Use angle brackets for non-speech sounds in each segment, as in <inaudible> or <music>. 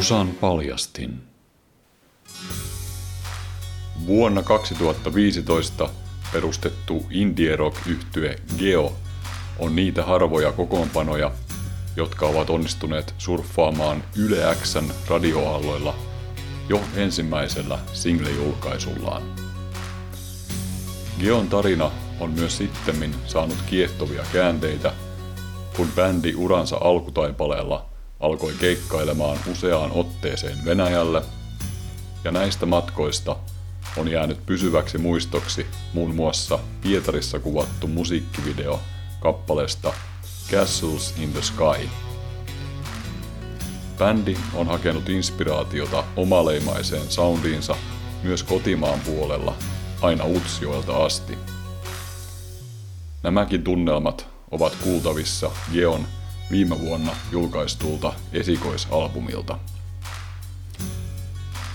Musan paljastin. Vuonna 2015 perustettu indie rock yhtye Geo on niitä harvoja kokoonpanoja, jotka ovat onnistuneet surffaamaan Yle Xn radioaalloilla jo ensimmäisellä single-julkaisullaan. Geon tarina on myös sittemmin saanut kiehtovia käänteitä, kun bändi uransa alkutaipaleella alkoi keikkailemaan useaan otteeseen Venäjälle, ja näistä matkoista on jäänyt pysyväksi muistoksi muun muassa Pietarissa kuvattu musiikkivideo kappaleesta Castles in the Sky. Bändi on hakenut inspiraatiota omaleimaiseen soundiinsa myös kotimaan puolella aina Utsjoelta asti. Nämäkin tunnelmat ovat kuultavissa Geon viime vuonna julkaistulta esikoisalbumilta.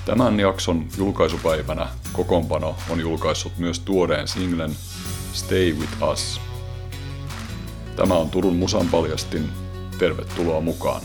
Tämän jakson julkaisupäivänä kokoonpano on julkaissut myös tuoreen singlen Stay With Us. Tämä on Turun Musan paljastin. Tervetuloa mukaan!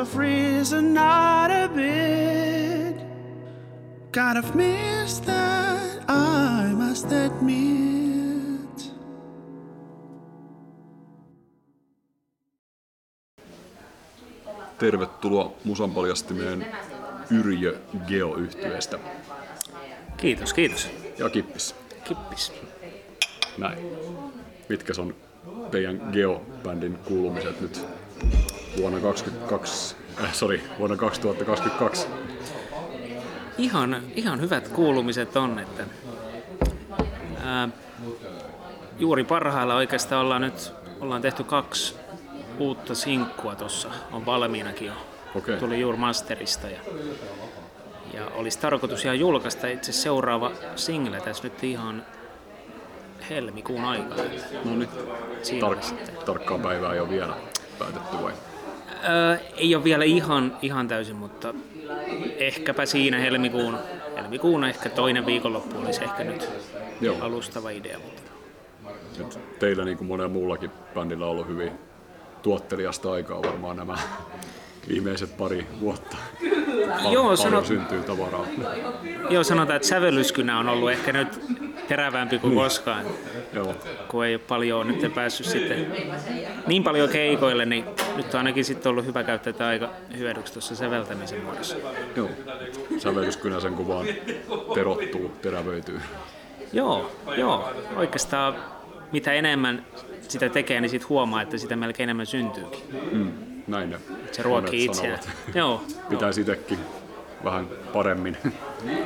Of reason, not a bit. Kind of miss that, I must admit. Tervetuloa Musan paljastimeen Yrjö geo yhtyeestä Kiitos, kiitos. ja Kippis. Kippis. Näin. Mitkä on teidän Geo-bändin kuulumiset nyt vuonna 22, äh, sorry, vuonna 2022? Ihan, ihan hyvät kuulumiset on, että ää, juuri parhailla oikeastaan ollaan nyt ollaan tehty kaksi uutta sinkkua tuossa, on valmiinakin jo. Okei. Tuli juuri masterista ja, ja olisi tarkoitus ihan julkaista itse seuraava single tässä nyt ihan helmikuun aikana. No nyt Siinä tar- tarkkaa päivää ei ole vielä päätetty vai? Öö, ei ole vielä ihan, ihan täysin, mutta ehkäpä siinä helmikuun, helmikuun ehkä toinen viikonloppu olisi ehkä nyt Joo. alustava idea. Mutta Et teillä niin kuin monella muullakin bändillä on ollut hyvin tuottelijasta aikaa varmaan nämä viimeiset pari vuotta. Pal- Joo, paljon sano- syntyy tavaraa. joo, sanotaan, että sävellyskynä on ollut ehkä nyt terävämpi kuin koskaan, Joo, kun ei ole paljon nyt päässyt sitten niin paljon keikoille, niin nyt on ainakin sitten ollut hyvä käyttää tätä aika hyödyksi tuossa säveltämisen muodossa. joo. Sävellyskynä sen kun vaan terottuu, terävöityy. Joo, joo. Oikeastaan mitä enemmän sitä tekee, niin sitten huomaa, että sitä melkein enemmän syntyykin. Näin ne Se ruokkii monet itseään. Joo, Pitäisi itsekin vähän paremmin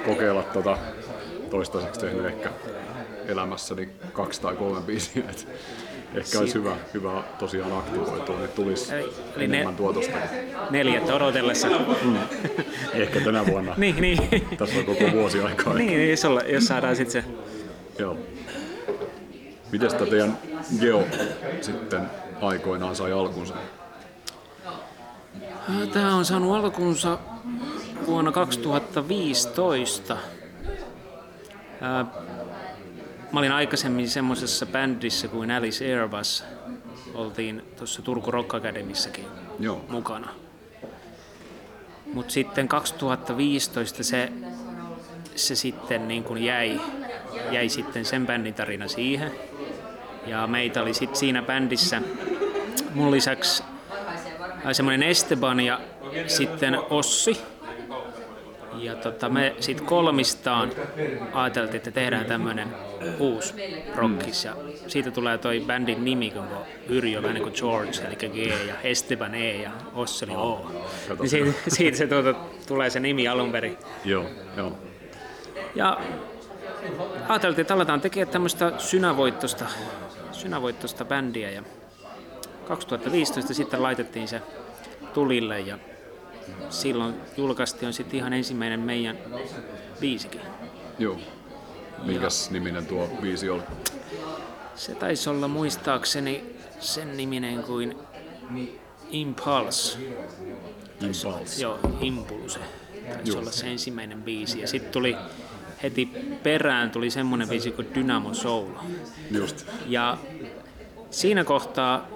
kokeilla tota toistaiseksi tehnyt ehkä elämässäni kaksi tai kolme biisiä. Et ehkä olisi hyvä, hyvä tosiaan aktivoitua, niin tulisi Eli- eli ne- enemmän tuotosta. neljättä odotellessa. Ehkä tänä vuonna. <laughs> niin, niin. Tässä on koko vuosi aikaa. niin, jos, olla, jos saadaan sitten se... Joo. Miten tämä teidän Geo sitten aikoinaan sai alkunsa? Tämä on saanut alkunsa vuonna 2015. Ää, Mä olin aikaisemmin semmoisessa bändissä kuin Alice Airbus. Oltiin tuossa Turku Rock Academyssäkin Joo, mukana. Mutta sitten 2015 se, se sitten niin kuin jäi, jäi sitten sen bändin tarina siihen. Ja meitä oli sitten siinä bändissä mun lisäksi semmoinen Esteban ja sitten Ossi. Ja tota, me sitten kolmistaan ajateltiin, että tehdään tämmöinen uusi rockis. Ja siitä tulee toi bändin nimi, kun Yrjö vähän niin kuin George, eli G ja Esteban E ja Ossi oli O. Niin siitä, siitä se tuota, tulee se nimi alun perin. joo, joo. Ja ajateltiin, että aletaan tekemään tämmöistä synävoittosta, synävoittosta bändiä. Ja 2015 sitten laitettiin se tulille ja silloin julkaistiin sitten ihan ensimmäinen meidän biisikin. joo. Minkäs niminen tuo biisi oli? Se taisi olla muistaakseni sen niminen kuin Impulse. Impulse. Joo, Impulse. Taisi Joo. olla se ensimmäinen biisi. Ja sitten tuli heti perään tuli semmoinen biisi kuin Dynamo Soul. Just. Ja siinä kohtaa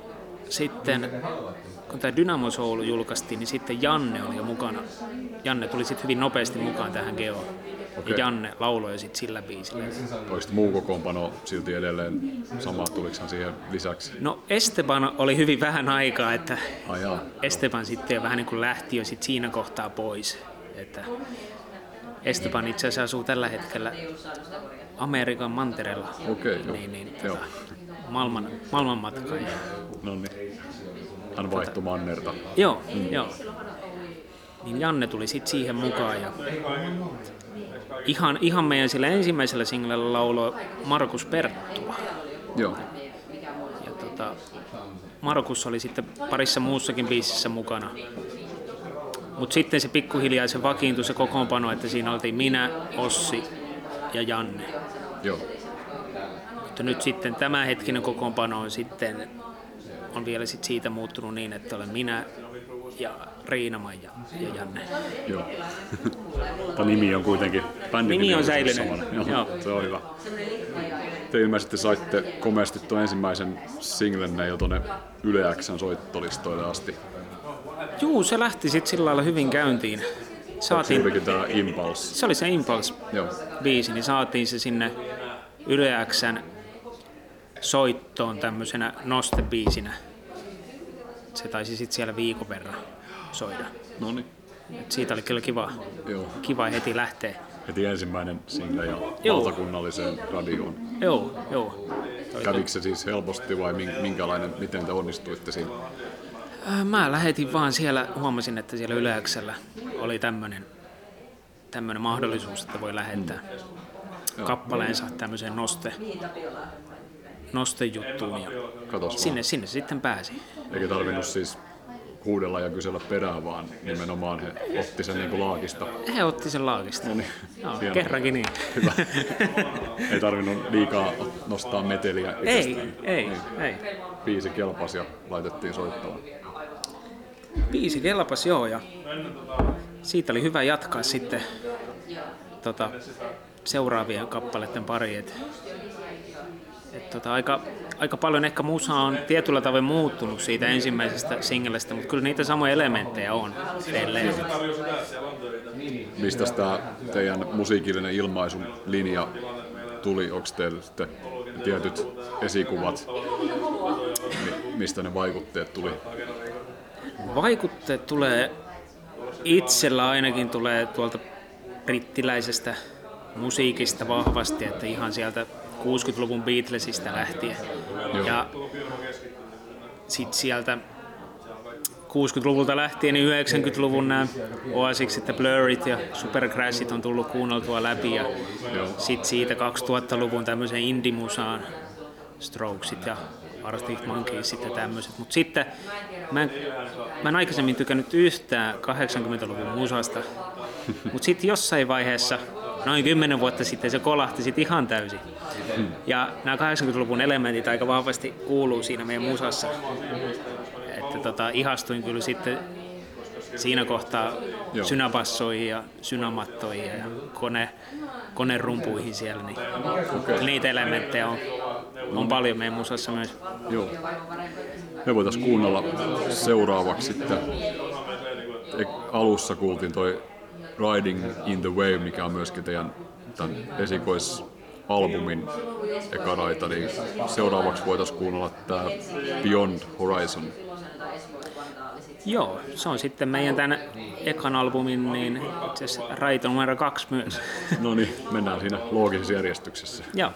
sitten, kun tämä Dynamo Soul julkaistiin, niin sitten Janne oli jo mukana. Janne tuli sitten hyvin nopeasti mukaan tähän Geoon. Okei. Ja Janne lauloi sitten sillä biisillä. Oliko muu kokoonpano silti edelleen sama, tuliko siihen lisäksi? No Esteban oli hyvin vähän aikaa, että Ai jaa. Esteban sitten jo vähän niin kuin lähti jo sit siinä kohtaa pois. Että Esteban itse asiassa asuu tällä hetkellä Amerikan mantereella. Okei, joo. Niin, niin, tota, maailman, maailman matka. Ja, No niin. Hän vaihtoi mannerta. joo, mm. joo. Niin Janne tuli sitten siihen mukaan ja ihan, ihan meidän sillä ensimmäisellä singlellä lauloi Markus Perttula. Joo. Ja tota, Markus oli sitten parissa muussakin biisissä mukana. Mutta sitten se pikkuhiljaa se vakiintui se kokoonpano, että siinä oltiin minä, Ossi ja Janne. Joo. Mutta nyt sitten tämänhetkinen kokoonpano on sitten on vielä sit siitä muuttunut niin, että olen minä ja Riinama ja, ja Janne. Joo. <laughs> Tämä nimi on kuitenkin, bändin Nimi on säilynyt. Joo, Joo. Se on hyvä. Te ilmeisesti saitte komeasti tuon ensimmäisen singlenne jo tuonne Yle Xn soittolistoille asti. Juu, se lähti sitten sillä lailla hyvin käyntiin. Saatiin, Juurikin tämä Impulse. se oli se Impulse Joo. biisi, niin saatiin se sinne Yle Xn soittoon tämmöisenä nostebiisinä. Se taisi sitten siellä viikon verran soida. No niin. Et siitä oli kyllä kiva, Joo. kiva heti lähteä. Heti ensimmäinen single ja Joo. valtakunnalliseen radioon. Joo, joo. Kävikö se siis helposti vai min- minkälainen, miten te onnistuitte siinä? Äh, Mä lähetin vaan siellä, huomasin, että siellä Yle Xllä oli tämmöinen tämmöinen mahdollisuus, että voi lähettää kappaleensa tämmöiseen noste, nostejuttuun ja Katos sinne, sinne sitten pääsi. Eikä tarvinnut siis huudella ja kysellä perään, vaan nimenomaan he otti sen niin kuin laakista. He otti sen laakista. No niin, Joo, hienoa. kerrankin niin. Hyvä. <laughs> Ei tarvinnut liikaa nostaa meteliä Ei, itsestään. ei, Niin. ei. Biisi kelpasi ja laitettiin soittamaan. Biisi kelpas joo ja siitä oli hyvä jatkaa sitten tota, seuraavien kappaleiden pariin. Et, et tota, aika, aika paljon ehkä musa on tietyllä tavoin muuttunut siitä ensimmäisestä singlestä, mutta kyllä niitä samoja elementtejä on edelleen. Mistä tämä teidän musiikillinen ilmaisun linja tuli? Onko teillä sitten tietyt esikuvat, mi- mistä ne vaikutteet tuli? Vaikutteet tulee, itsellä ainakin tulee tuolta brittiläisestä musiikista vahvasti, että ihan sieltä 60-luvun Beatlesista lähtien. Joo. Ja sitten sieltä 60-luvulta lähtien niin 90-luvun nämä Oasikset ja Blurrit ja Supercrashit on tullut kuunneltua läpi ja sitten siitä 2000-luvun tämmöisen indie-musaan Strokesit ja Arctic Monkeysit ja tämmöiset. Mutta sitten mä en, mä en aikaisemmin tykännyt yhtään 80-luvun musasta, <laughs> mutta sitten jossain vaiheessa, noin 10 vuotta sitten, se kolahti sit ihan täysin. Ja nämä 80-luvun elementit aika vahvasti kuuluu siinä meidän musassa. Että tota, ihastuin kyllä sitten siinä kohtaa Joo. synäbassoihin ja synamattoihin ja kone, konerumpuihin siellä. Niin Okei. Niitä elementtejä on, on paljon meidän musassa myös. Joo. Me voitaisiin kuunnella seuraavaksi sitten. Alussa kuultiin toi Riding in the Wave, mikä on myöskin teidän tämän esikoisalbumin eka raita, niin seuraavaksi voitaisiin kuunnella tämä Beyond Horizon. Joo, se on sitten meidän tämän ekan albumin niin itse asiassa raito numero kaksi myös. No niin, mennään siinä loogisessa järjestyksessä. Joo.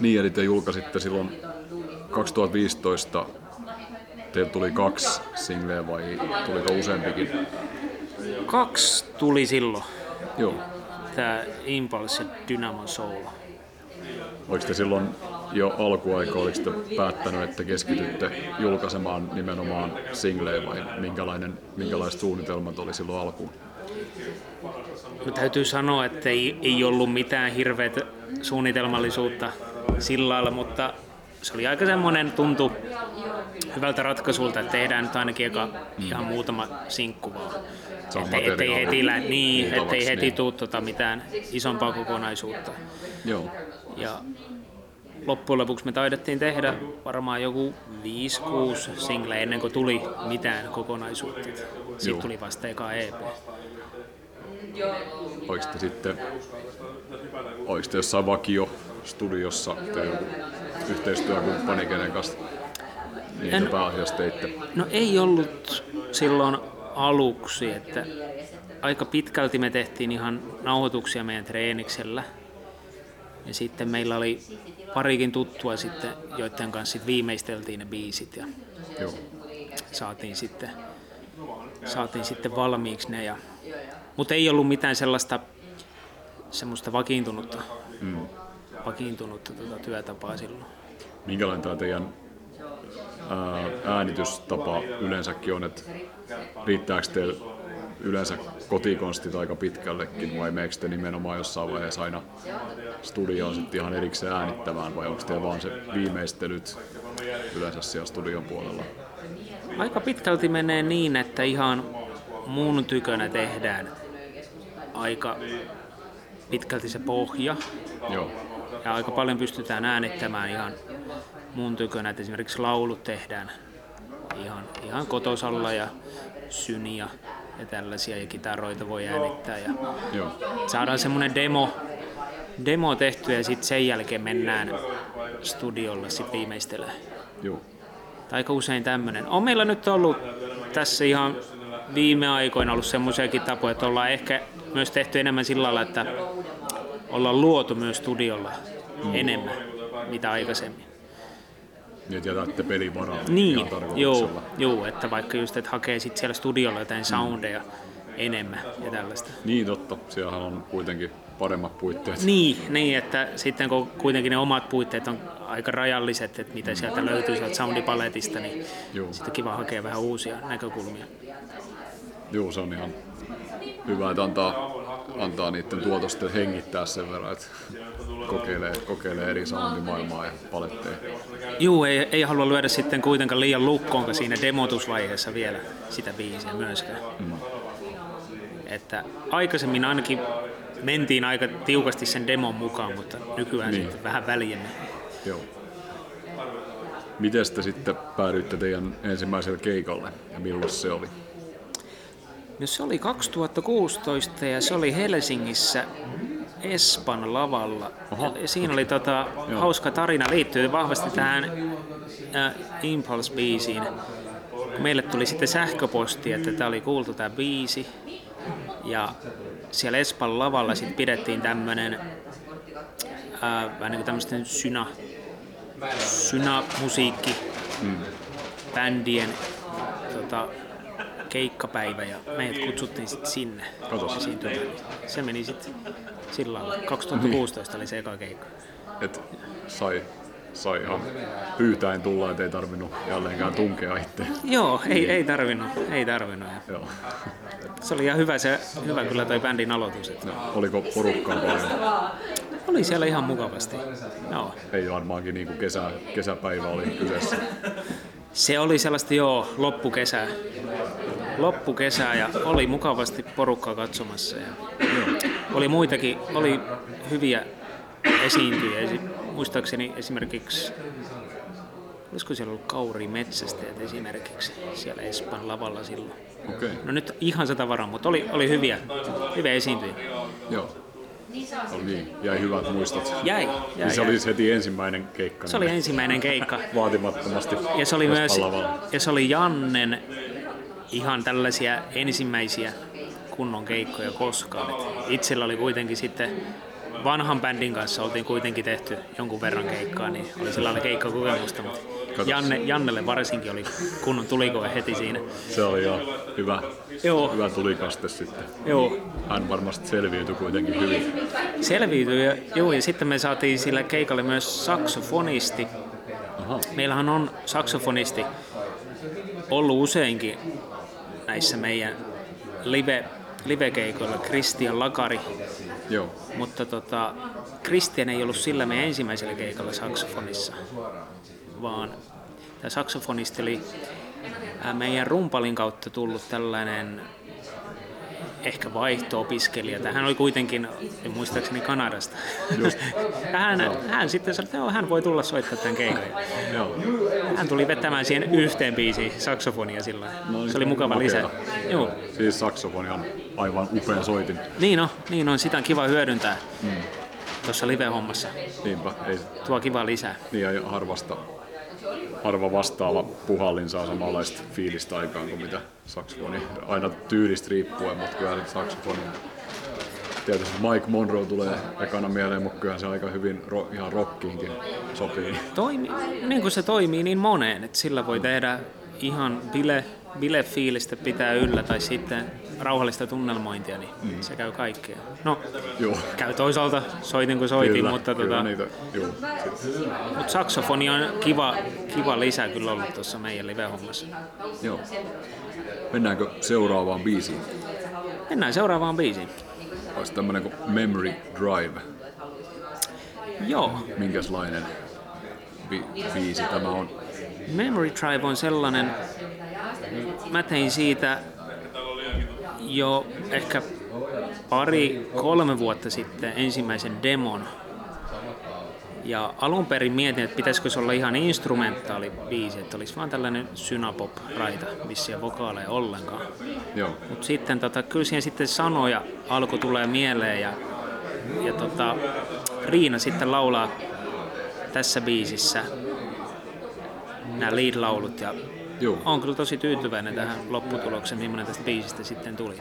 Niin, eli te julkaisitte silloin 2015, teillä tuli kaksi singleä vai tuliko useampikin? Kaksi tuli silloin, Joo. tämä Impulse ja Dynamo Soul. Oliko te silloin jo alkuaika, oliko te päättänyt, että keskitytte julkaisemaan nimenomaan singlejä vai minkälainen, minkälaiset suunnitelmat oli silloin alkuun? No, täytyy sanoa, että ei, ei ollut mitään hirveätä suunnitelmallisuutta sillä lailla, mutta se oli aika semmoinen tuntu hyvältä ratkaisulta, että tehdään nyt ainakin eka ihan muutama sinkku vaan. Ettei, ettei heti, lä- niin, ettei kuultavaksi, heti niin. tuu tota mitään isompaa kokonaisuutta. Joo. Ja loppujen lopuksi me taidettiin tehdä varmaan joku 5-6 singleä ennen kuin tuli mitään kokonaisuutta. Joo. Sitten tuli vasta eka EP. Oliko te sitten, oliko te jossain vakio studiossa tai joku yhteistyökumppani, kenen kanssa niitä En- pääasiassa teitte? No ei ollut silloin aluksi, että aika pitkälti me tehtiin ihan nauhoituksia meidän treeniksellä. Ja sitten meillä oli parikin tuttua sitten, joiden kanssa sit viimeisteltiin ne biisit ja Joo. saatiin sitten, saatiin sitten valmiiksi ne. Ja, mutta ei ollut mitään sellaista semmoista vakiintunutta, Mm. vakiintunutta tuota työtapaa silloin. Minkälainen tämä teidän ää, äänitystapa yleensäkin on, että riittääkö teillä yleensä kotikonstit aika pitkällekin vai meekö te nimenomaan jossain vaiheessa aina studioon sitten ihan erikseen äänittämään vai onko teillä vaan se viimeistelyt yleensä siellä studion puolella? Aika pitkälti menee niin, että ihan muun tykönä tehdään aika pitkälti se pohja. Joo, Ja aika paljon pystytään äänittämään ihan muun tykönä, että esimerkiksi laulut tehdään ihan, ihan kotosalla ja syniä ja tällaisia ja kitaroita voi äänittää. Ja joo, saadaan semmoinen demo, demo tehty ja sitten sen jälkeen mennään studiolle sit viimeistelee. joo. Tai aika usein tämmöinen. On meillä nyt ollut tässä ihan viime aikoina ollut semmoisiakin tapoja, että ollaan ehkä myös tehty enemmän sillä lailla, että ollaan luotu myös studiolla enemmän, mitä aikaisemmin. Niin että jätätte pelivaraa Niin, joo, joo, että vaikka just, että hakee sit siellä studiolla jotain soundeja enemmän ja tällaista. Niin totta, siellähän on kuitenkin paremmat puitteet. Niin, niin, että sitten kun kuitenkin ne omat puitteet on aika rajalliset, että mitä sieltä löytyy sieltä soundipaletista, niin Joo. sitten kiva hakea vähän uusia näkökulmia. Joo, se on ihan hyvä, että antaa, antaa niiden tuotosten hengittää sen verran, että kokeilee, kokeilee eri soundimaailmaa ja paletteja. Juu, ei, ei halua lyödä sitten kuitenkaan liian lukkoonka siinä demotusvaiheessa vielä sitä biisiä myöskään. Mm. Että aikaisemmin ainakin mentiin aika tiukasti sen demon mukaan, mutta nykyään Niin. sitten vähän väljemmin. Joo. Miten te sitten päädyitte teidän ensimmäiselle keikalle ja milloin se oli? No se oli 2016 ja se oli Helsingissä Espan lavalla. Oho. Ja siinä oli tota, Joo. hauska tarina liittyy vahvasti tähän äh, Impulse-biisiin. Meille tuli sitten sähköposti, että tämä oli kuultu tämä biisi. Ja siellä Espan lavalla sitten pidettiin tämmönen äh, vähän niin kuin syna, syna-musiikki bändien tota, keikkapäivä ja meidät kutsuttiin sitten sinne esiintymään. Se meni sitten sillä lailla. 2016 oli se eka keikka. Et sai, sai ihan pyytäen tulla, ettei tarvinnut jälleenkään tunkea itse. Joo, ei, ei tarvinnut, ei tarvinnut. Joo. se oli ihan hyvä, se, hyvä kyllä toi bändin aloitus. Että Oliko porukkaa paljon? oli siellä ihan mukavasti. Joo. Ei varmaankin niin kuin kesä, kesäpäivä oli kyseessä. Se oli sellaista joo, loppukesää. Loppukesää ja oli mukavasti porukkaa katsomassa. Ja oli muitakin, oli hyviä esiintyjiä. Esi- muistaakseni esimerkiksi, olisiko siellä ollut Kauri Metsästäjät esimerkiksi siellä Espan lavalla silloin. Okay. No nyt ihan sata varaa, mutta oli, oli hyviä, hyviä esiintyjiä. joo. Oli niin, jäi hyvät muistot. Jäi, jäi, Niin se jäi. oli heti ensimmäinen keikka. Se oli ensimmäinen keikka. Vaatimattomasti. Ja se oli myös ja se oli Jannen ihan tällaisia ensimmäisiä kunnon keikkoja koskaan. Et itsellä oli kuitenkin sitten vanhan bändin kanssa oltiin kuitenkin tehty jonkun verran keikkaa, niin oli sellainen keikkakokemusta, mutta Janne, Jannelle varsinkin oli kunnon tulikoe heti siinä. Se oli jo hyvä, Joo, hyvä tulikaste sitten. joo. Hän varmasti selviytyi kuitenkin hyvin. Selviytyi ja, joo, ja sitten me saatiin sillä keikalle myös saksofonisti. Aha. Meillähän on saksofonisti ollut useinkin näissä meidän live, live-keikoilla, Christian Lakari, Joo. mutta tota, Christian ei ollut sillä meidän ensimmäisellä keikalla saksofonissa, vaan tämä saksofonisti oli meidän rumpalin kautta tullut tällainen ehkä vaihto-opiskelija. Hän oli kuitenkin, muistaakseni Kanadasta. Just. ja <laughs> hän, hän sitten sanoi, että joo, hän voi tulla soittaa tämän keikan. Joo. Hän tuli vetämään siihen yhteen biisiin saksofonia sillä No, Se oli mukava lisä. Joo. Siis saksofoni on aivan upea soitin. Niin on, niin on, sitä on kiva hyödyntää mm. tuossa live-hommassa. Niinpä, ei, Tuo kiva lisää. niin ei harvasta, harva vastaava puhallin saa samanlaista fiilistä aikaan kuin mitä saksofoni. Aina tyylistä riippuen, mutta kyllä saksofoni. Tietysti Mike Monroe tulee ekana mieleen, mutta kyllä se aika hyvin ro, ihan rockiinkin sopii. Toimi, niin kuin se toimii niin moneen, että sillä voi tehdä ihan bile, bile-fiilistä pitää yllä tai sitten rauhallista tunnelmointia, niin mm. se käy kaikkea. No, Joo. käy toisaalta, soitin kuin soitin, Kyllä, mutta, kyllä tota, niitä, joo. mutta saksofoni on kiva, kiva lisä kyllä ollut tuossa meidän live-hommassa. joo. Mennäänkö seuraavaan biisiin? Mennään seuraavaan biisiin. Olisi tämmönen kuin Memory Drive. Joo, Minkäslainen bi- biisi tämä on? Memory Drive on sellainen, mä tein siitä jo ehkä pari, kolme vuotta sitten ensimmäisen demon. Ja alun perin mietin, että pitäisikö se olla ihan instrumentaali biisi, että olisi vaan tällainen synapop-raita, missä ei vokaaleja ollenkaan. Mutta sitten tota, kyllä siihen sitten sanoja alkoi tulee mieleen ja, ja tota, Riina sitten laulaa tässä biisissä nämä lead-laulut ja Joo. on kyllä tosi tyytyväinen tähän lopputulokseen, millainen tästä biisistä sitten tuli.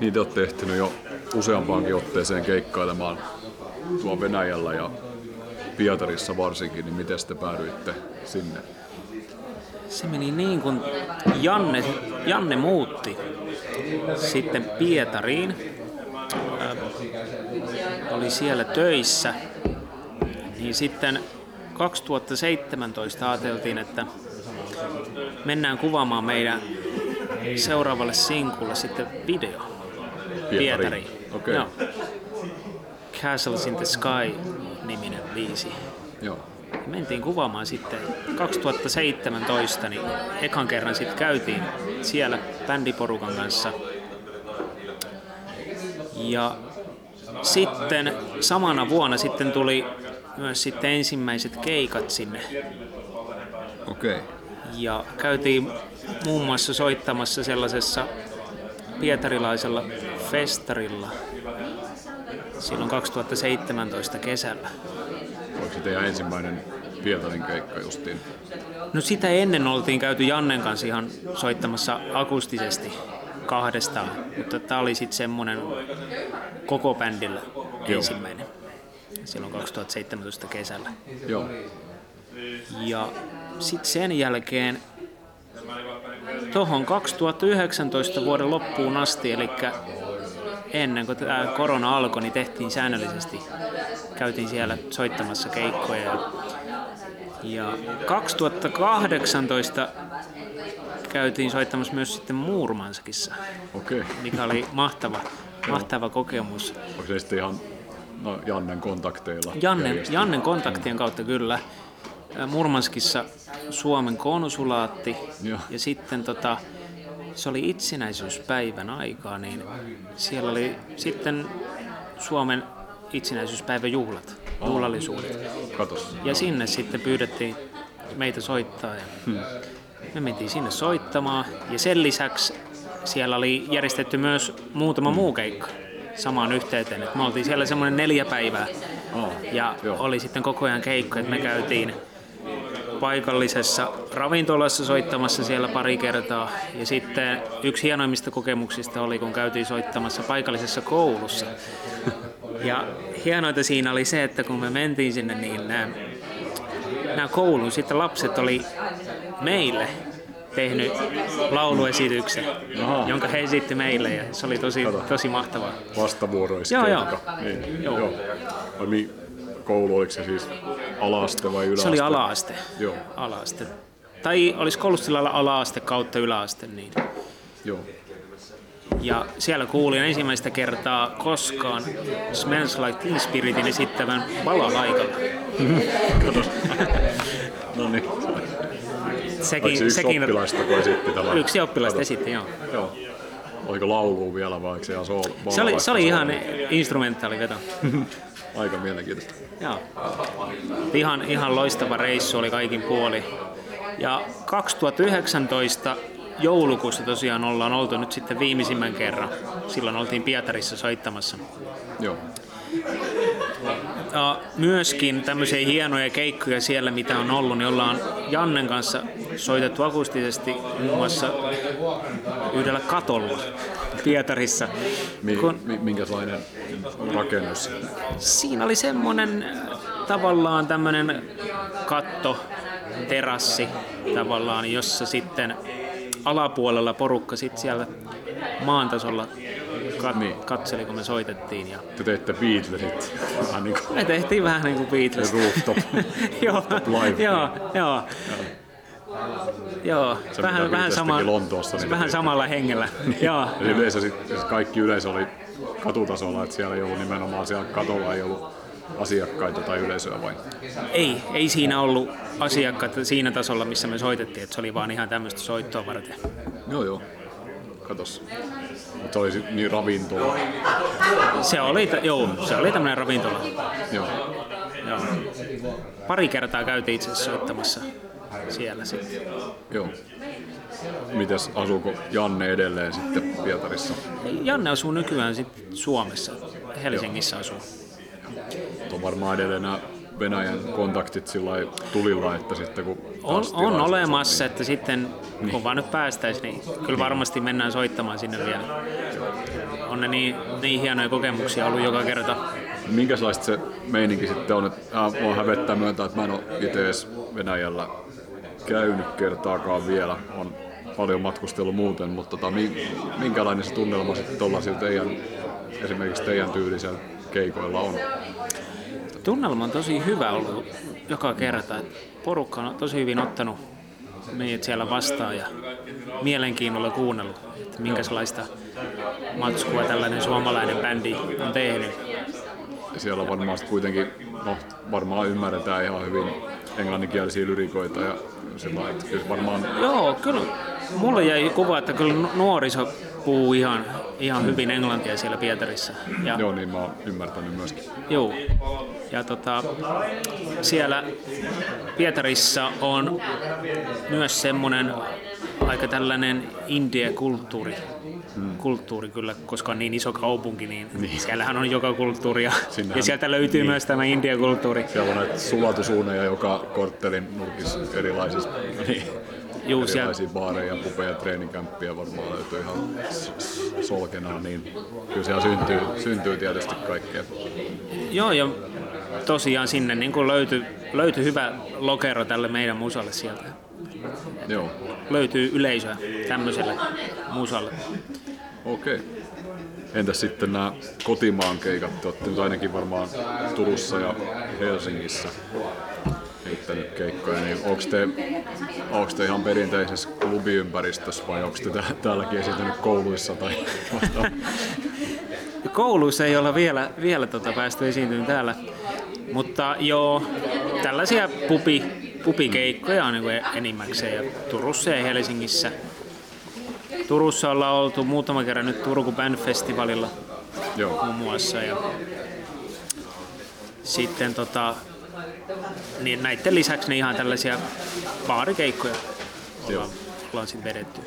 Te olette ehtinyt jo useampaankin otteeseen keikkailemaan tuo Venäjällä ja Pietarissa varsinkin, niin miten te päädyitte sinne? Se meni niin kuin Janne, Janne muutti sitten Pietariin. Ö, oli siellä töissä. Niin sitten 2017 ajateltiin, että mennään kuvaamaan meidän seuraavalle sinkulle sitten video Pietariin. Okei. Joo. Castles in the Sky niminen biisi. Joo. Mentiin kuvaamaan sitten 2017, niin ekan kerran sitten käytiin siellä bändiporukan kanssa. Ja sitten samana vuonna sitten tuli myös sitten ensimmäiset keikat sinne. Okei. Ja käytiin muun muassa soittamassa sellaisessa pietarilaisella festarilla silloin 2017 kesällä. Oliko se teidän ensimmäinen Pietarin keikka justiin? No sitä ennen oltiin käyty Jannen kanssa ihan soittamassa akustisesti kahdestaan, mutta tämä oli sitten semmoinen koko bändillä ensimmäinen silloin 2017 kesällä. Joo. Ja sitten sen jälkeen tuohon 2019 vuoden loppuun asti, eli ennen kuin tämä korona alkoi, niin tehtiin säännöllisesti. Käytiin siellä soittamassa keikkoja. Ja, ja 2018 käytiin soittamassa myös sitten Muurmanskissa, Okei. mikä oli mahtava, mahtava kokemus. Onko se sitten ihan no, Jannen kontakteilla? Jannen? Jannen kontaktien kautta kyllä. Ä, Murmanskissa Suomen konsulaatti Joo. ja sitten tota, se oli itsenäisyyspäivän aikaa, niin siellä oli sitten Suomen itsenäisyyspäivän juhlat, juhlallisuudet. Katos. Ja sinne sitten pyydettiin meitä soittaa. Ja me mentiin sinne soittamaan. Ja sen lisäksi siellä oli järjestetty myös muutama muu keikka samaan yhteyteen. Et me oltiin siellä semmoinen neljä päivää. Aa, Ja joo. oli sitten koko ajan keikkoja, että me käytiin paikallisessa ravintolassa soittamassa siellä pari kertaa. Ja sitten yksi hienoimmista kokemuksista oli, kun käytiin soittamassa paikallisessa koulussa. Ja hienointa siinä oli se, että kun me mentiin sinne, niin nämä, nämä koulun sitten lapset oli meille tehnyt lauluesityksen, Aha. jonka he esitti meille ja se oli tosi, Kato. tosi mahtavaa. Vastavuoroiskeikka. Joo, joo. Niin, Joo. joo. Koulu, oliko se siis ala-aste vai yläaste? Se oli ala-aste. Joo. ala-aste. Tai olisi koulussa sillä ala-aste kautta yläaste. Niin. Joo. Ja siellä kuulin ensimmäistä kertaa koskaan Smells Like Teen Spiritin esittävän balalaikalla. <laughs> No niin. Sekin, Oliko se yksi sekin oppilaista, kun esitti tämän? yksi oppilaista Kato. esitti, joo. Joo. Oliko laulu vielä vai se ihan soolo? Se oli, se oli ihan instrumentaali veto. soolo? <laughs> Aika mielenkiintoista. Joo. Ihan, ihan loistava reissu oli kaikin puoli. Ja 2019 joulukuussa tosiaan ollaan oltu nyt sitten viimeisimmän kerran. Silloin oltiin Pietarissa soittamassa. Joo. Ja myöskin tämmöisiä hienoja keikkoja siellä, mitä on ollut, niin ollaan Jannen kanssa soitettu akustisesti muun muassa yhdellä katolla Pietarissa. Mi, Kun- mi, minkälainen rakennus? Siinä oli semmoinen äh, tavallaan tämmöinen katto, terassi tavallaan, jossa sitten alapuolella porukka sitten siellä maan tasolla kat- Niin. katseli, kun me soitettiin. Ja Te teitte Beatlesit. Vähän niin kuin me tehtiin vähän niin kuin Beatles. rooftop. <laughs> joo, live. joo, joo. Joo, Se, vähän, vähän, sama, Lontoossa, niin vähän samalla hengellä. joo, Ja yleensä sit, siis kaikki yleisö oli katutasolla, että siellä ei ollut nimenomaan siellä katolla ei ollut asiakkaita tai yleisöä vai? ei, ei siinä ollut asiakkaita siinä tasolla, missä me soitettiin, että se oli vaan ihan tämmöistä soittoa varten. Joo joo. Katos. Mutta se oli niin ravintola. Se oli, joo, se oli tämmöinen ravintola. Joo. Joo. Pari kertaa käytiin itse asiassa soittamassa siellä sitten. Joo. Mites asuuko Janne edelleen sitten Pietarissa? Janne asuu nykyään sitten Suomessa, Helsingissä asuu. On varmaan edelleen nämä Venäjän kontaktit sillä tulilla, että sitten kun On, on olemassa, että sitten kun vaan nyt päästäisiin, niin kyllä varmasti mennään soittamaan sinne vielä. On on ne niin, niin hienoja kokemuksia ollut joka kerta. Minkälaista se meininki sitten on? Että, äh, mua hävettää myöntää, että mä en ole itse edes Venäjällä käynyt kertaakaan vielä. On paljon matkustellut muuten, mutta tota, mi- minkälainen se tunnelma sitten tuollaisilla teidän, esimerkiksi teidän tyylisellä keikoilla on? Tunnelma on tosi hyvä ollut joka kerta. Porukka on tosi hyvin ottanut meidät siellä vastaan ja mielenkiinnolla kuunnellut, että minkälaista matskua tällainen suomalainen bändi on tehnyt. Siellä on varmaan kuitenkin, no varmaan ymmärretään ihan hyvin englanninkielisiä lyrikoita ja sillä että kyllä varmaan Joo, kyllä. Mulle jäi kuva, että kyllä nu- nuoriso puhuu ihan, ihan hyvin englantia siellä Pietarissa. Ja, Joo, niin mä oon ymmärtänyt myöskin. Joo. Ja tota, siellä Pietarissa on myös semmoinen aika tällainen India-kulttuuri. Hmm. Kulttuuri kyllä, koska on niin iso kaupunki, niin, niin. siellähän on joka kulttuuri. Ja, Sinnehän- ja sieltä löytyy niin. myös tämä India-kulttuuri. Siellä on näitä sulatusuuneja joka korttelin nurkissa erilaisissa, niin, Juu, siellä, erilaisia baareja, pubeja, treenikämppiä varmaan löytyy ihan solkenaan, niin kyllä siellä syntyy, syntyy tietysti kaikkea. joo, ja tosiaan sinne niin löytyi, löytyi hyvä lokero tälle meidän musalle sieltä. Joo, Löytyy yleisöä tämmöiselle musalle. okei. Entäs sitten nämä kotimaan keikat? Te olette nyt ainakin varmaan Turussa ja Helsingissä heittänyt keikkoja, niin onko te, onks te ihan perinteisessä klubiympäristössä vai onko te tää- täälläkin esiintynyt kouluissa tai? <laughs> Kouluissa ei olla vielä, vielä tota päästy esiintymään täällä, mutta joo, tällaisia pupi, pupikeikkoja on niin enimmäkseen ja Turussa ja Helsingissä. Turussa ollaan oltu muutama kerran nyt Turku Band Festivalilla Joo, muun muassa ja sitten tota, niin näiden lisäksi ne ihan tällaisia baarikeikkoja ollaan, ollaan sitten vedetty.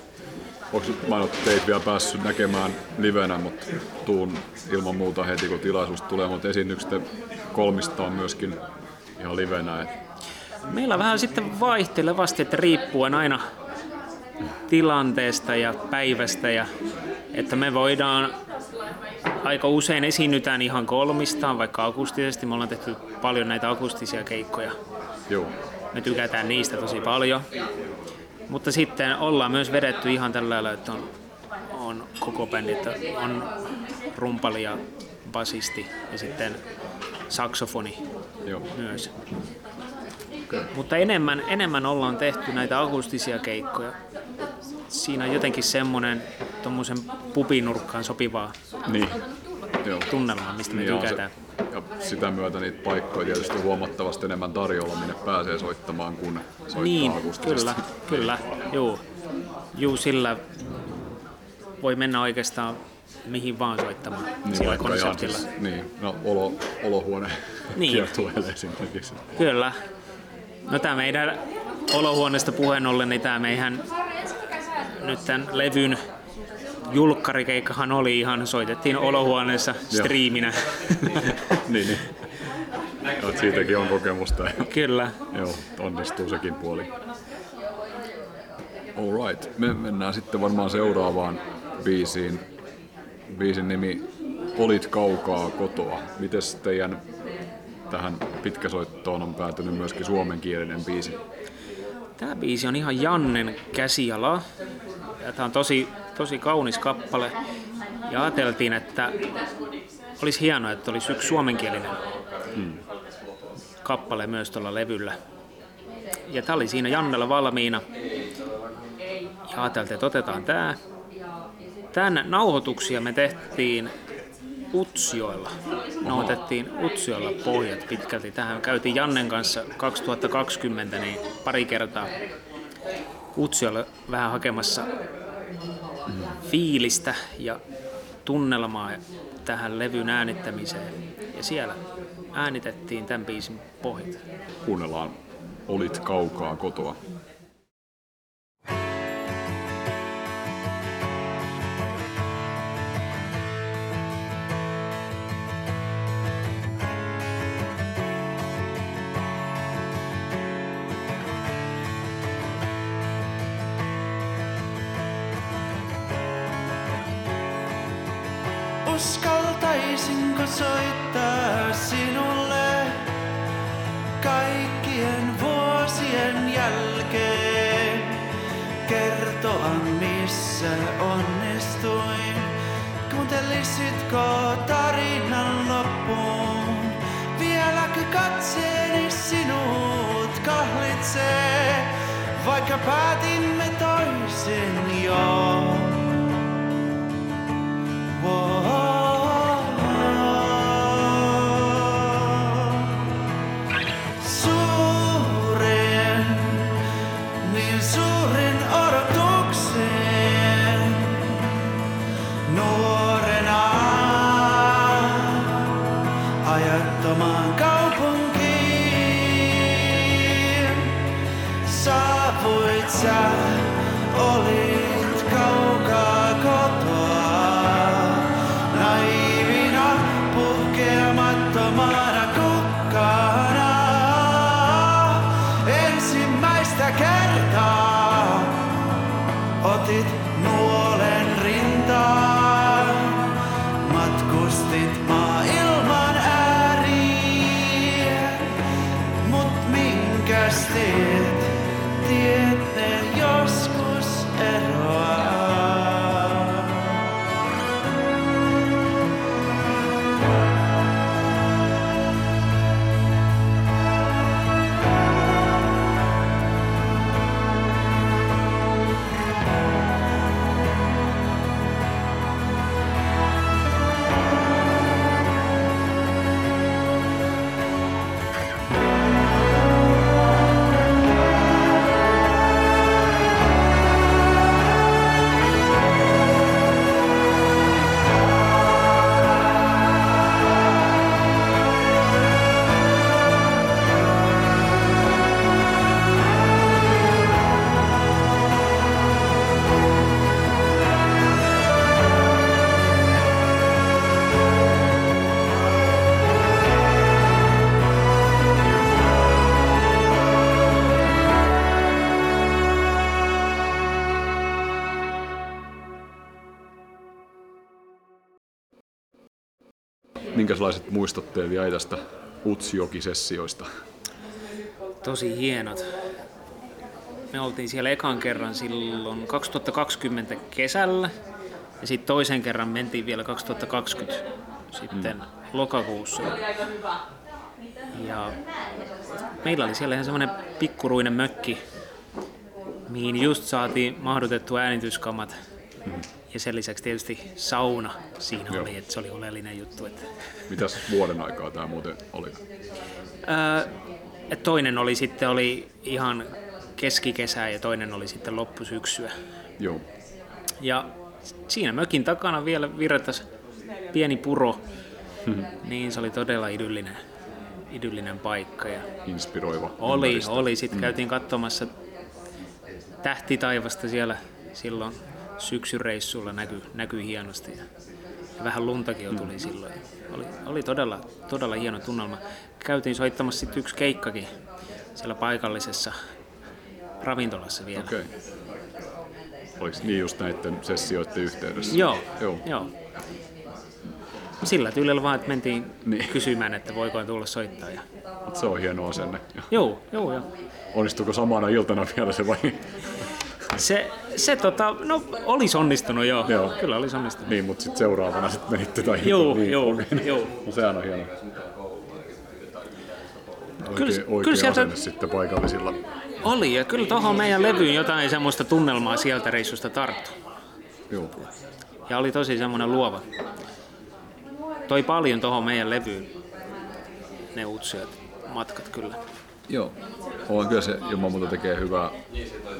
Onko mä en ole teitä vielä päässyt näkemään livenä, mutta tuun ilman muuta heti kun tilaisuus tulee, mutta esiinnykset kolmista on myöskin ihan livenä. Et Meillä vähän sitten vaihtelevasti, että riippuen aina tilanteesta ja päivästä ja että me voidaan aika usein esiinnytään ihan kolmistaan, vaikka akustisesti. Me ollaan tehty paljon näitä akustisia keikkoja. Joo, Me tykätään niistä tosi paljon. Mutta sitten ollaan myös vedetty ihan tällä lailla, että on, on koko bändi, että on rumpali ja basisti ja sitten saksofoni joo. myös. Mutta enemmän, enemmän ollaan tehty näitä akustisia keikkoja. Siinä on jotenkin semmoinen tuommoisen pupinurkkaan sopivaa Niin. Tunnelmaa, mistä me Niin on se- tykätään. Ja sitä myötä niitä paikkoja tietysti huomattavasti enemmän tarjolla, minne pääsee soittamaan, kun soittaa Niin, akustisesti. kyllä, kyllä, juu. Juu, sillä voi mennä oikeastaan mihin vaan soittamaan Niin, sillä ihan konseptilla. siis, niin, no, olo, olohuone Niin. kiertueelle esimerkiksi. Kyllä. No tämä meidän olohuoneesta puheen ollen, niin tämä meidän nyt tämän levyn julkkarikeikkahan oli ihan, soitettiin olohuoneessa striiminä. <laughs> niin, niin. Ja siitäkin on kokemusta. Kyllä. Joo, onnistuu sekin puoli. Alright, me mennään sitten varmaan seuraavaan biisiin. Biisin nimi Olit kaukaa kotoa. Mites teidän tähän pitkäsoittoon on päätynyt myöskin suomenkielinen biisi? Tämä biisi on ihan Jannen käsiala. Ja tämä on tosi, tosi kaunis kappale. Ja ajateltiin, että olisi hienoa, että olisi yksi suomenkielinen kappale myös tuolla levyllä. Ja tämä oli siinä Jannella valmiina. Ja ajateltiin, että otetaan tämä. Tämän nauhoituksia me tehtiin Utsioilla. Nauhoitettiin Utsioilla pohjat pitkälti. Tähän käytiin Jannen kanssa 2020 niin pari kertaa Utsiolla vähän hakemassa fiilistä ja tunnelmaa tähän levyn äänittämiseen. Ja siellä äänitettiin tämän biisin pohjat. Kuunnellaan Olit kaukaa kotoa. Uskaltaisinko soittaa sinulle kaikkien vuosien jälkeen? Kertoa missä onnistuin. Kuuntelisitko tarinan loppuun? Vieläkö katseeni sinut kahlitsee? Vaikka päätimme toisin jo. Suuren, puhkeamattomana kukkana. Ensimmäistä kertaa otit Jäi tästä Utsjoki-sessioista? Tosi hienot. Me oltiin siellä ekan kerran silloin 2020 kesällä ja sitten toisen kerran mentiin vielä 2020 sitten lokakuussa. Ja meillä oli siellä ihan semmoinen pikkuruinen mökki, mihin just saatiin mahdotettua äänityskamat. Ja sen lisäksi tietysti sauna siinä Joo. oli, että se oli oleellinen juttu. Että Mitäs vuoden aikaa tämä muuten oli? Et toinen oli sitten oli ihan keskikesää ja toinen oli sitten loppusyksyä. Joo. Ja siinä mökin takana vielä virtas pieni puro, <laughs> niin se oli todella idyllinen, idyllinen paikka. Ja Inspiroiva oli, ympäristö. oli. Sitten käytiin katsomassa tähtitaivasta siellä silloin syksyreissulla näkyi, näkyi hienosti. Ja, vähän luntakin jo tuli silloin. Oli, oli todella, todella hieno tunnelma. Käytiin soittamassa sitten yksi keikkakin siellä paikallisessa ravintolassa vielä. Okei. Oliko niin just näiden sessioiden yhteydessä? Joo, Joo. joo. Sillä tyylillä vaan, että mentiin Niin. kysymään, että voiko tulla soittaa. Ja... Se on hieno asenne. Joo, joo, joo. Onnistuiko samana iltana vielä se vai? Se, se tota, no olisi onnistunut joo. Joo. Kyllä olisi onnistunut. niin, mutta sitten seuraavana sitten menitte tai Joo, niin, joo, joo. No sehän on hieno. Oikein, Kyllä- oikein kyllä sieltä- sitten paikallisilla. Oli, ja kyllä tuohon meidän levyyn jotain semmoista tunnelmaa sieltä reissusta tarttu. Joo. Ja oli tosi semmoinen luova. Toi paljon tuohon meidän levyyn ne utsijat matkat kyllä. Joo. On kyllä se ilman muuta tekee hyvää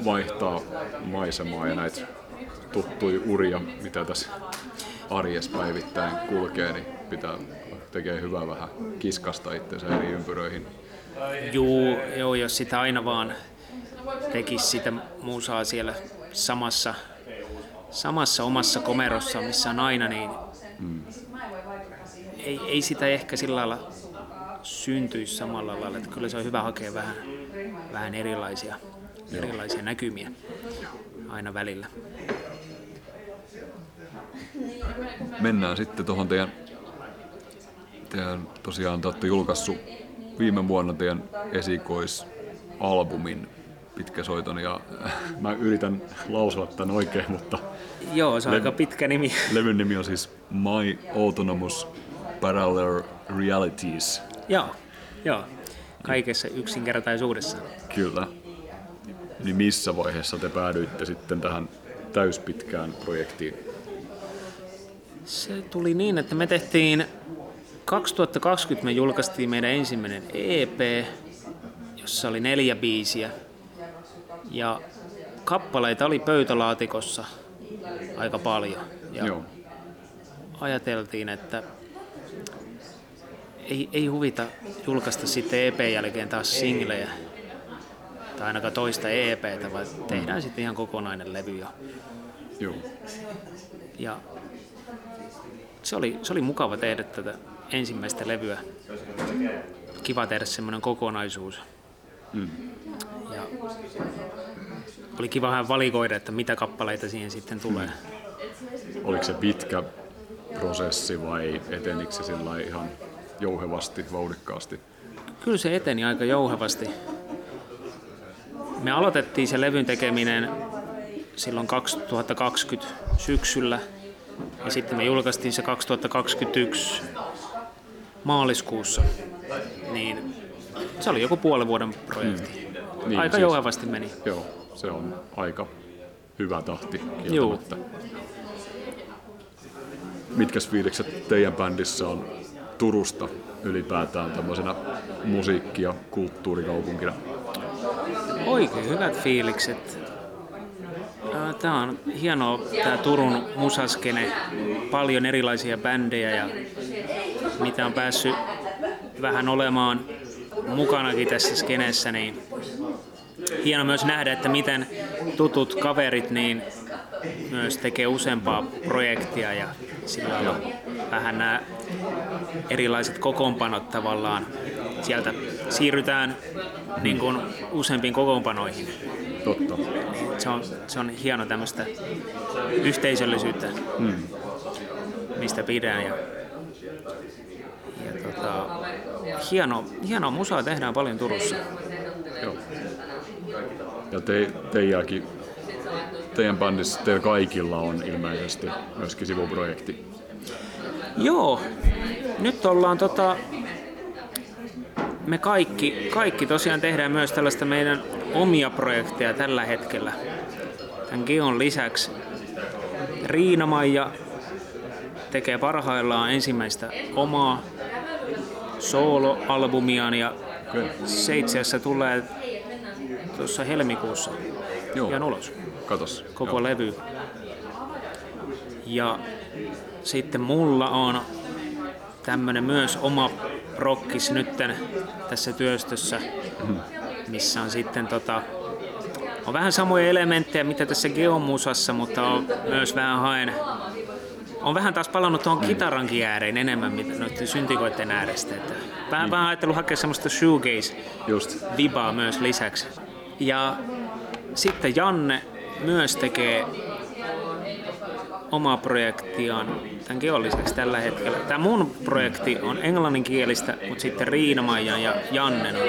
vaihtaa maisemaa ja näitä tuttuja uria, mitä tässä arjessa päivittäin kulkee, niin pitää tekee hyvää vähän kiskasta itsensä eri ympyröihin. Juu, joo, jos sitä aina vaan tekisi sitä musaa siellä samassa, samassa omassa komerossa, missä on aina, niin ei, ei sitä ehkä sillä lailla syntyisi samalla lailla. Että kyllä se on hyvä hakea vähän, vähän erilaisia, erilaisia näkymiä aina välillä. mennään sitten tuohon teidän, teidän tosiaan te olette julkaissut viime vuonna teidän esikoisalbumin pitkäsoiton ja <laughs> mä yritän lausua tämän oikein, mutta Joo, se on Le- aika pitkä nimi. levyn nimi on siis My Autonomous Parallel Realities. Joo, joo. Kaikessa yksinkertaisuudessa. Kyllä. Niin missä vaiheessa te päädyitte sitten tähän täyspitkään projektiin? Se tuli niin, että me tehtiin 2020 me julkaistiin meidän ensimmäinen EP, jossa oli neljä biisiä. Ja kappaleita oli pöytälaatikossa aika paljon. Ja Joo. ajateltiin, että ei, ei huvita julkaista sitten EPn jälkeen taas singlejä tai ainakaan toista EPtä, vaan tehdään sitten ihan kokonainen levy. Ja, Joo. ja se, oli, se oli mukava tehdä tätä ensimmäistä levyä. Kiva tehdä semmoinen kokonaisuus. Mm. Ja oli kiva vähän valikoida, että mitä kappaleita siihen sitten tulee. Oliko se pitkä prosessi vai etenikö se ihan jouhevasti, vauhdikkaasti? Kyllä se eteni aika jouhevasti. Me aloitettiin se levyn tekeminen silloin 2020 syksyllä ja sitten me julkaistiin se 2021 maaliskuussa. Niin se oli joku puolen vuoden projekti. Niin, aika siis- jouhevasti meni. Joo, se on aika hyvä tahti kieltämättä. Mitkäs fiilikset teidän bändissä on Turusta ylipäätään tämmöisenä musiikki- ja kulttuurikaupunkina? Oikein hyvät fiilikset. Tämä on hienoa, tämä Turun musaskene. Paljon erilaisia bändejä ja mitä on päässyt vähän olemaan mukanakin tässä skeneessä, niin hieno myös nähdä, että miten tutut kaverit niin myös tekee useampaa projektia ja sillä lailla vähän nämä erilaiset kokoonpanot tavallaan sieltä siirrytään niin kuin useampiin kokoonpanoihin. Totta. Se on, se on hieno tämmöistä yhteisöllisyyttä, Mm. mistä pidän. Ja, ja tota, hieno, hieno musaa tehdään paljon Turussa. Joo. Ja te, teidänkin, teidän bändissä, teillä kaikilla on ilmeisesti myöskin sivuprojekti. Joo, nyt ollaan tota, me kaikki, kaikki tosiaan tehdään myös tällaista meidän omia projekteja tällä hetkellä. Tämän Geon lisäksi Riina-Maija tekee parhaillaan ensimmäistä omaa soloalbumiaan ja Okei. se itse asiassa tulee tuossa helmikuussa Joo. ihan ulos Katos. koko Joo. levy. Ja sitten mulla on tämmönen myös oma rockis nytten tässä työstössä, missä on sitten tota, on vähän samoja elementtejä, mitä tässä geomusassa, mutta on myös vähän haen, on vähän taas palannut tuohon kitarankin ääreen enemmän mitä noiden syntikoiden äärestä. Että vähän, vähän ajatellut hakea semmoista shoegaze Just. vibaa myös lisäksi. Ja sitten Janne myös tekee omaa projektiaan tämän Geon lisäksi tällä hetkellä. Tämä mun projekti on englanninkielistä, mutta sitten Riina-Maijan ja Jannen on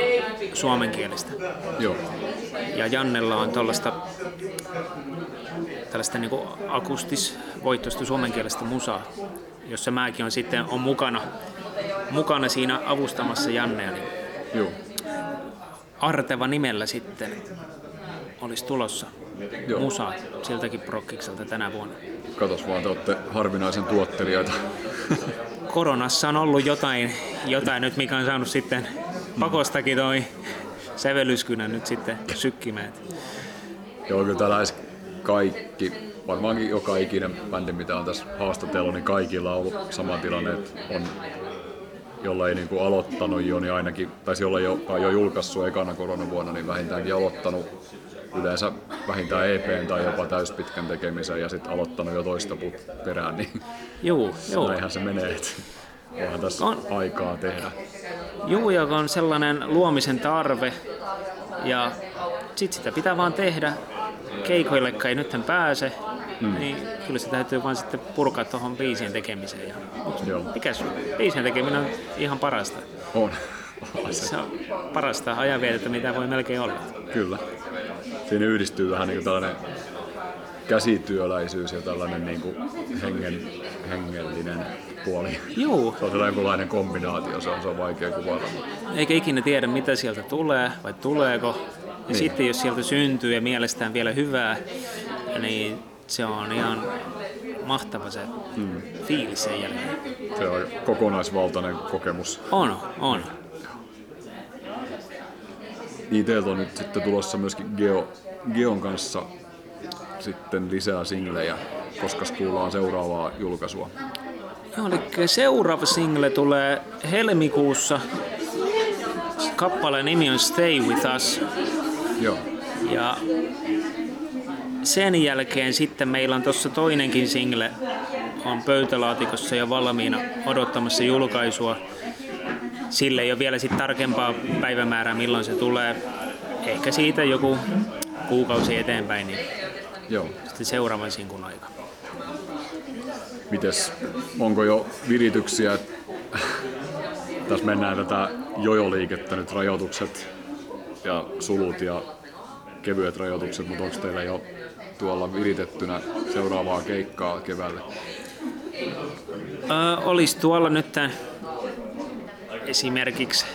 suomenkielistä. Joo. Ja Jannella on tuollaista tällaista niinku akustisvoittoista suomenkielistä musaa, jossa mäkin on sitten on mukana, mukana siinä avustamassa Jannea. Niin Joo. Arteva nimellä sitten olisi tulossa Joo. musa siltäkin prokkikselta tänä vuonna. Katos vaan, te olette harvinaisen tuottelijaita. Koronassa on ollut jotain, jotain nyt, mikä on saanut sitten pakostakin toi sävellyskynä nyt sitten sykkimään. Joo, kyllä täällä lähes kaikki, varmaankin joka ikinen bändi, mitä on tässä haastatellut, niin kaikilla on ollut sama tilanne, että on jolla ei niinku aloittanut jo, niin ainakin, tai jolla ei ole jo julkaissut ekana koronavuonna, niin vähintäänkin aloittanut yleensä vähintään EPn tai jopa täyspitkän tekemisen ja sitten aloittanut jo toista put- perään, niin Juu, <laughs> joo. näinhän se menee, että onhan tässä On. aikaa tehdä. Juu, joka on sellainen luomisen tarve ja sit sitä pitää vaan tehdä. Keikoillekaan ei nytten pääse, mm. niin kyllä se täytyy vaan sitten purkaa tuohon biisien tekemiseen. Ja, Joo. mikäs, biisien tekeminen on ihan parasta. On. Se on parasta ajanvietettä, mitä voi melkein olla. Kyllä. Siinä yhdistyy vähän niin kuin tällainen käsityöläisyys ja tällainen niin kuin hengen, hengellinen puoli. Juu, Se on sellainen jonkunlainen kombinaatio, se on, se on vaikea kuvailla. mutta eikä ikinä tiedä, mitä sieltä tulee vai tuleeko. Ja Niin. sitten jos sieltä syntyy ja mielestään vielä hyvää, niin se on ihan mahtava se Hmm. fiilis sen jälkeen. Se on kokonaisvaltainen kokemus. On, on. Niin teiltä on nyt sitten tulossa myöskin Geo, Geon kanssa sitten lisää singlejä, koska kuullaan seuraavaa julkaisua. Joo, eli seuraava single tulee helmikuussa. Kappaleen nimi on Stay With Us. Joo. Ja sen jälkeen sitten meillä on tuossa toinenkin single on pöytälaatikossa ja valmiina odottamassa julkaisua. Sille ei ole vielä sit tarkempaa päivämäärää milloin se tulee. Ehkä siitä joku kuukausi eteenpäin, niin Joo. sitten seuraavan sinkun aika. Mites, onko jo virityksiä? Tässä mennään tätä jojoliikettä nyt, rajoitukset ja sulut ja kevyet rajoitukset, mutta onko teillä jo tuolla viritettynä seuraavaa keikkaa keväälle? Öö, olisi tuolla nyt esimerkiksi,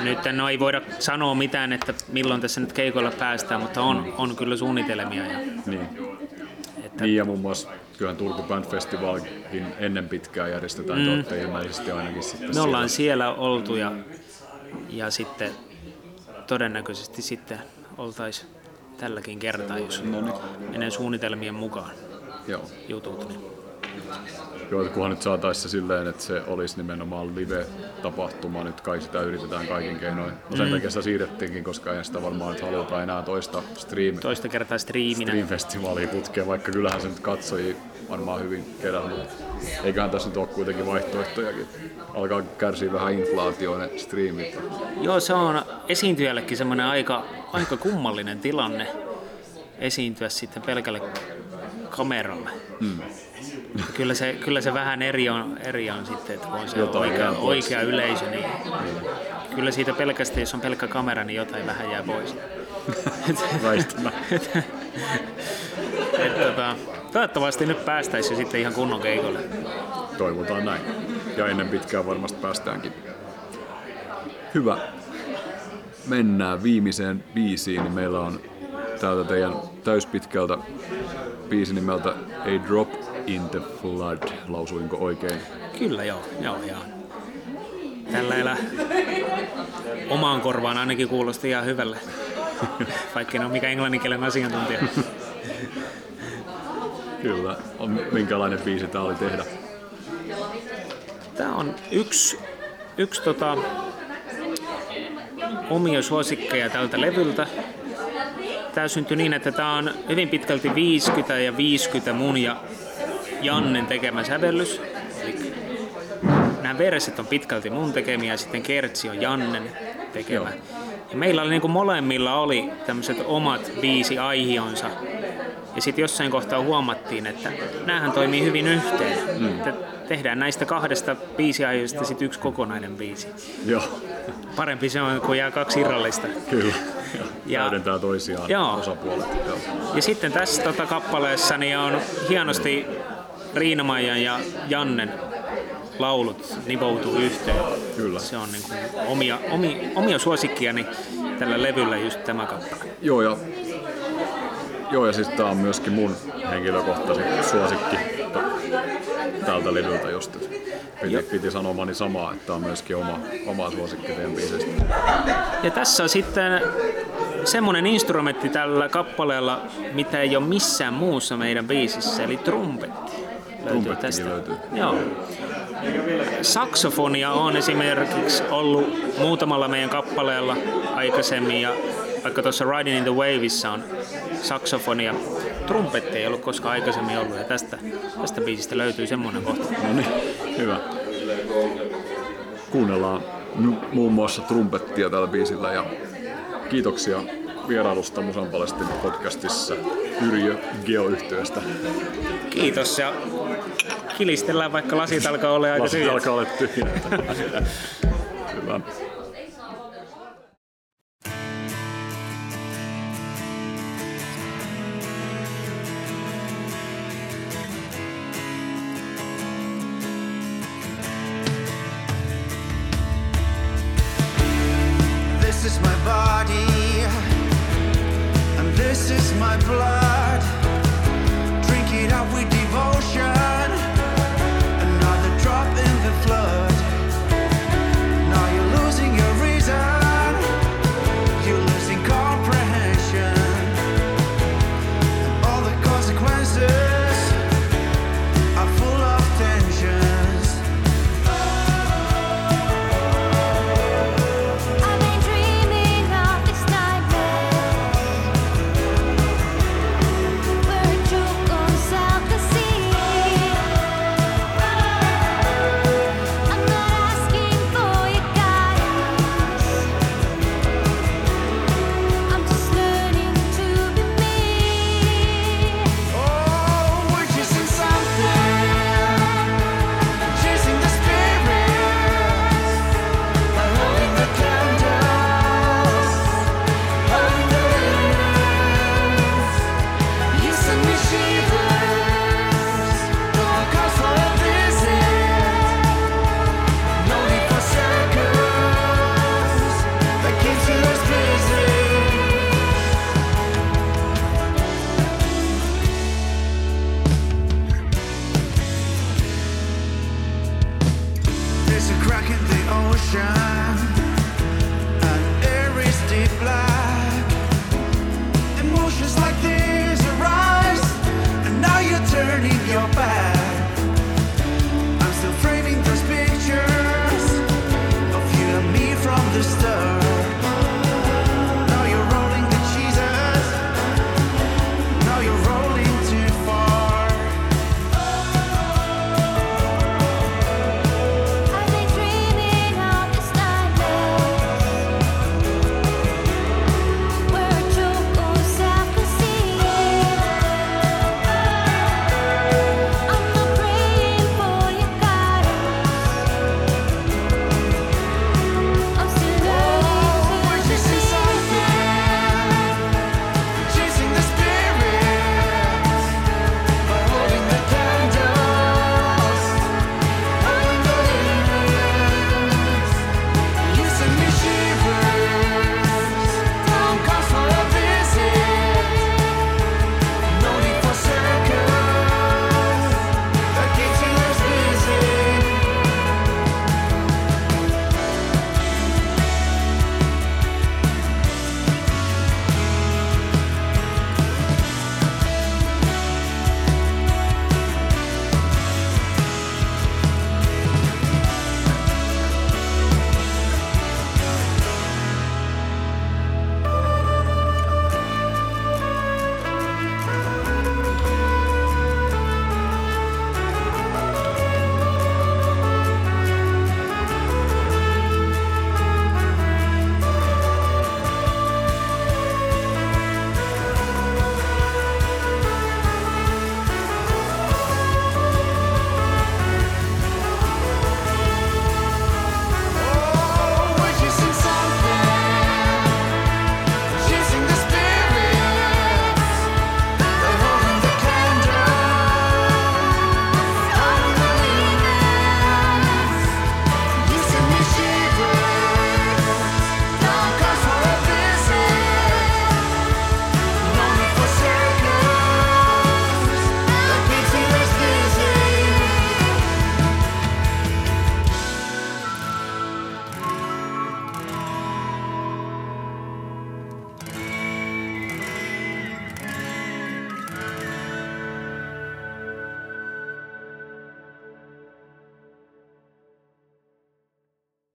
nyt no ei voida sanoa mitään, että milloin tässä nyt keikoilla päästään, mutta on, on kyllä suunnitelmia. Ja, Niin. että, Niin ja muun muassa kyllähän Turku Band Festivalkin ennen pitkää järjestetään, mm. te ilmeisesti ainakin sitten me ollaan siellä oltu ja, ja sitten todennäköisesti sitten oltaisiin tälläkin kertaa, jos No niin. menee suunnitelmien mukaan Joo. jutut. Niin. Joo, että kunhan nyt saataisiin se silleen, että se olisi nimenomaan live-tapahtuma, nyt kai sitä yritetään kaikin keinoin. No sen mm. takia sitä siirrettiinkin, koska ei sitä varmaan nyt haluta enää toista stream, Toista kertaa striiminä. stream-festivaalia putkeen, vaikka kyllähän se nyt katsojia varmaan hyvin kerää, mutta eiköhän tässä nyt ole kuitenkin vaihtoehtojakin. Alkaa kärsiä vähän inflaatioon ne streamit. Joo, se on esiintyjällekin semmoinen aika, aika kummallinen tilanne esiintyä sitten pelkälle kameralle. Mm. Kyllä, se, kyllä se vähän eri on, eri on sitten, että kun on se Jotain oikea, oikea yleisö, niin kyllä siitä pelkästään, jos on pelkkä kamera, niin jotain vähän jää pois. <laughs> Väistämättä. <laughs> Tota, toivottavasti nyt päästäisiin jo sitten ihan kunnon keikolle. Toivotaan näin. Ja ennen pitkään varmasti päästäänkin. Hyvä. Mennään viimeiseen biisiin. Niin meillä on täältä teidän täyspitkältä biisi nimeltä A Drop in the Flood. Lausuinko oikein? Kyllä joo, joo, joo. Tällä elä omaan korvaan ainakin kuulosti ihan hyvälle, <laughs> vaikka en ole mikään englanninkielen asiantuntija. Kyllä. On, minkälainen biisi tää oli tehdä? Tämä on yksi, yksi tota, omia suosikkeja tältä levyltä. Tämä syntyi niin, että tämä on hyvin pitkälti 50 ja 50 mun ja Jannen tekemä sävellys. Eli nämä verset on pitkälti mun tekemiä ja sitten kertsi on Jannen tekemä. Ja meillä oli niin kuin molemmilla oli tämmöiset omat viisi aihionsa. Ja sitten jossain kohtaa huomattiin, että näähän toimii hyvin yhteen. Mm. Että tehdään näistä kahdesta biisiaiheesta sitten yksi kokonainen biisi. Joo, Parempi se on, kun jää kaksi irrallista. kyllä. Ja Ja- täydentää toisiaan Joo. osapuolet. Joo. Ja sitten tässä tota, kappaleessa niin on hienosti Riina-Maijan ja Jannen laulut nivoutuu yhteen. Kyllä. Se on niin kuin omia, omia, omia suosikkiani tällä levyllä just tämä kappale. Joo, ja, joo, ja siis tää on myöskin mun henkilökohtaisen suosikki tältä levyltä just. Piti, piti sanomani samaa, että on myöskin oma, oma suosikki. Ja tässä on sitten semmonen instrumentti tällä kappaleella, mitä ei ole missään muussa meidän biisissä, eli trumpetti. Löytyy tästä. löytyy. Joo. Saksofonia on esimerkiksi ollut muutamalla meidän kappaleella aikaisemmin ja vaikka tuossa Riding in the Waveissa on saksofonia. Trumpetti ei ollut koskaan aikaisemmin ollut ja tästä, tästä biisistä löytyy semmoinen kohta. No niin, hyvä. Kuunnellaan mu- muun muassa trumpettia tällä biisillä ja kiitoksia vierailusta Musan podcastissa. Yrjö geoyhtiöstä. Kiitos ja kilistellään vaikka lasit alkaa olla aika Lasit tyhjät. alkaa olla tyhjät. <laughs> Hyvä.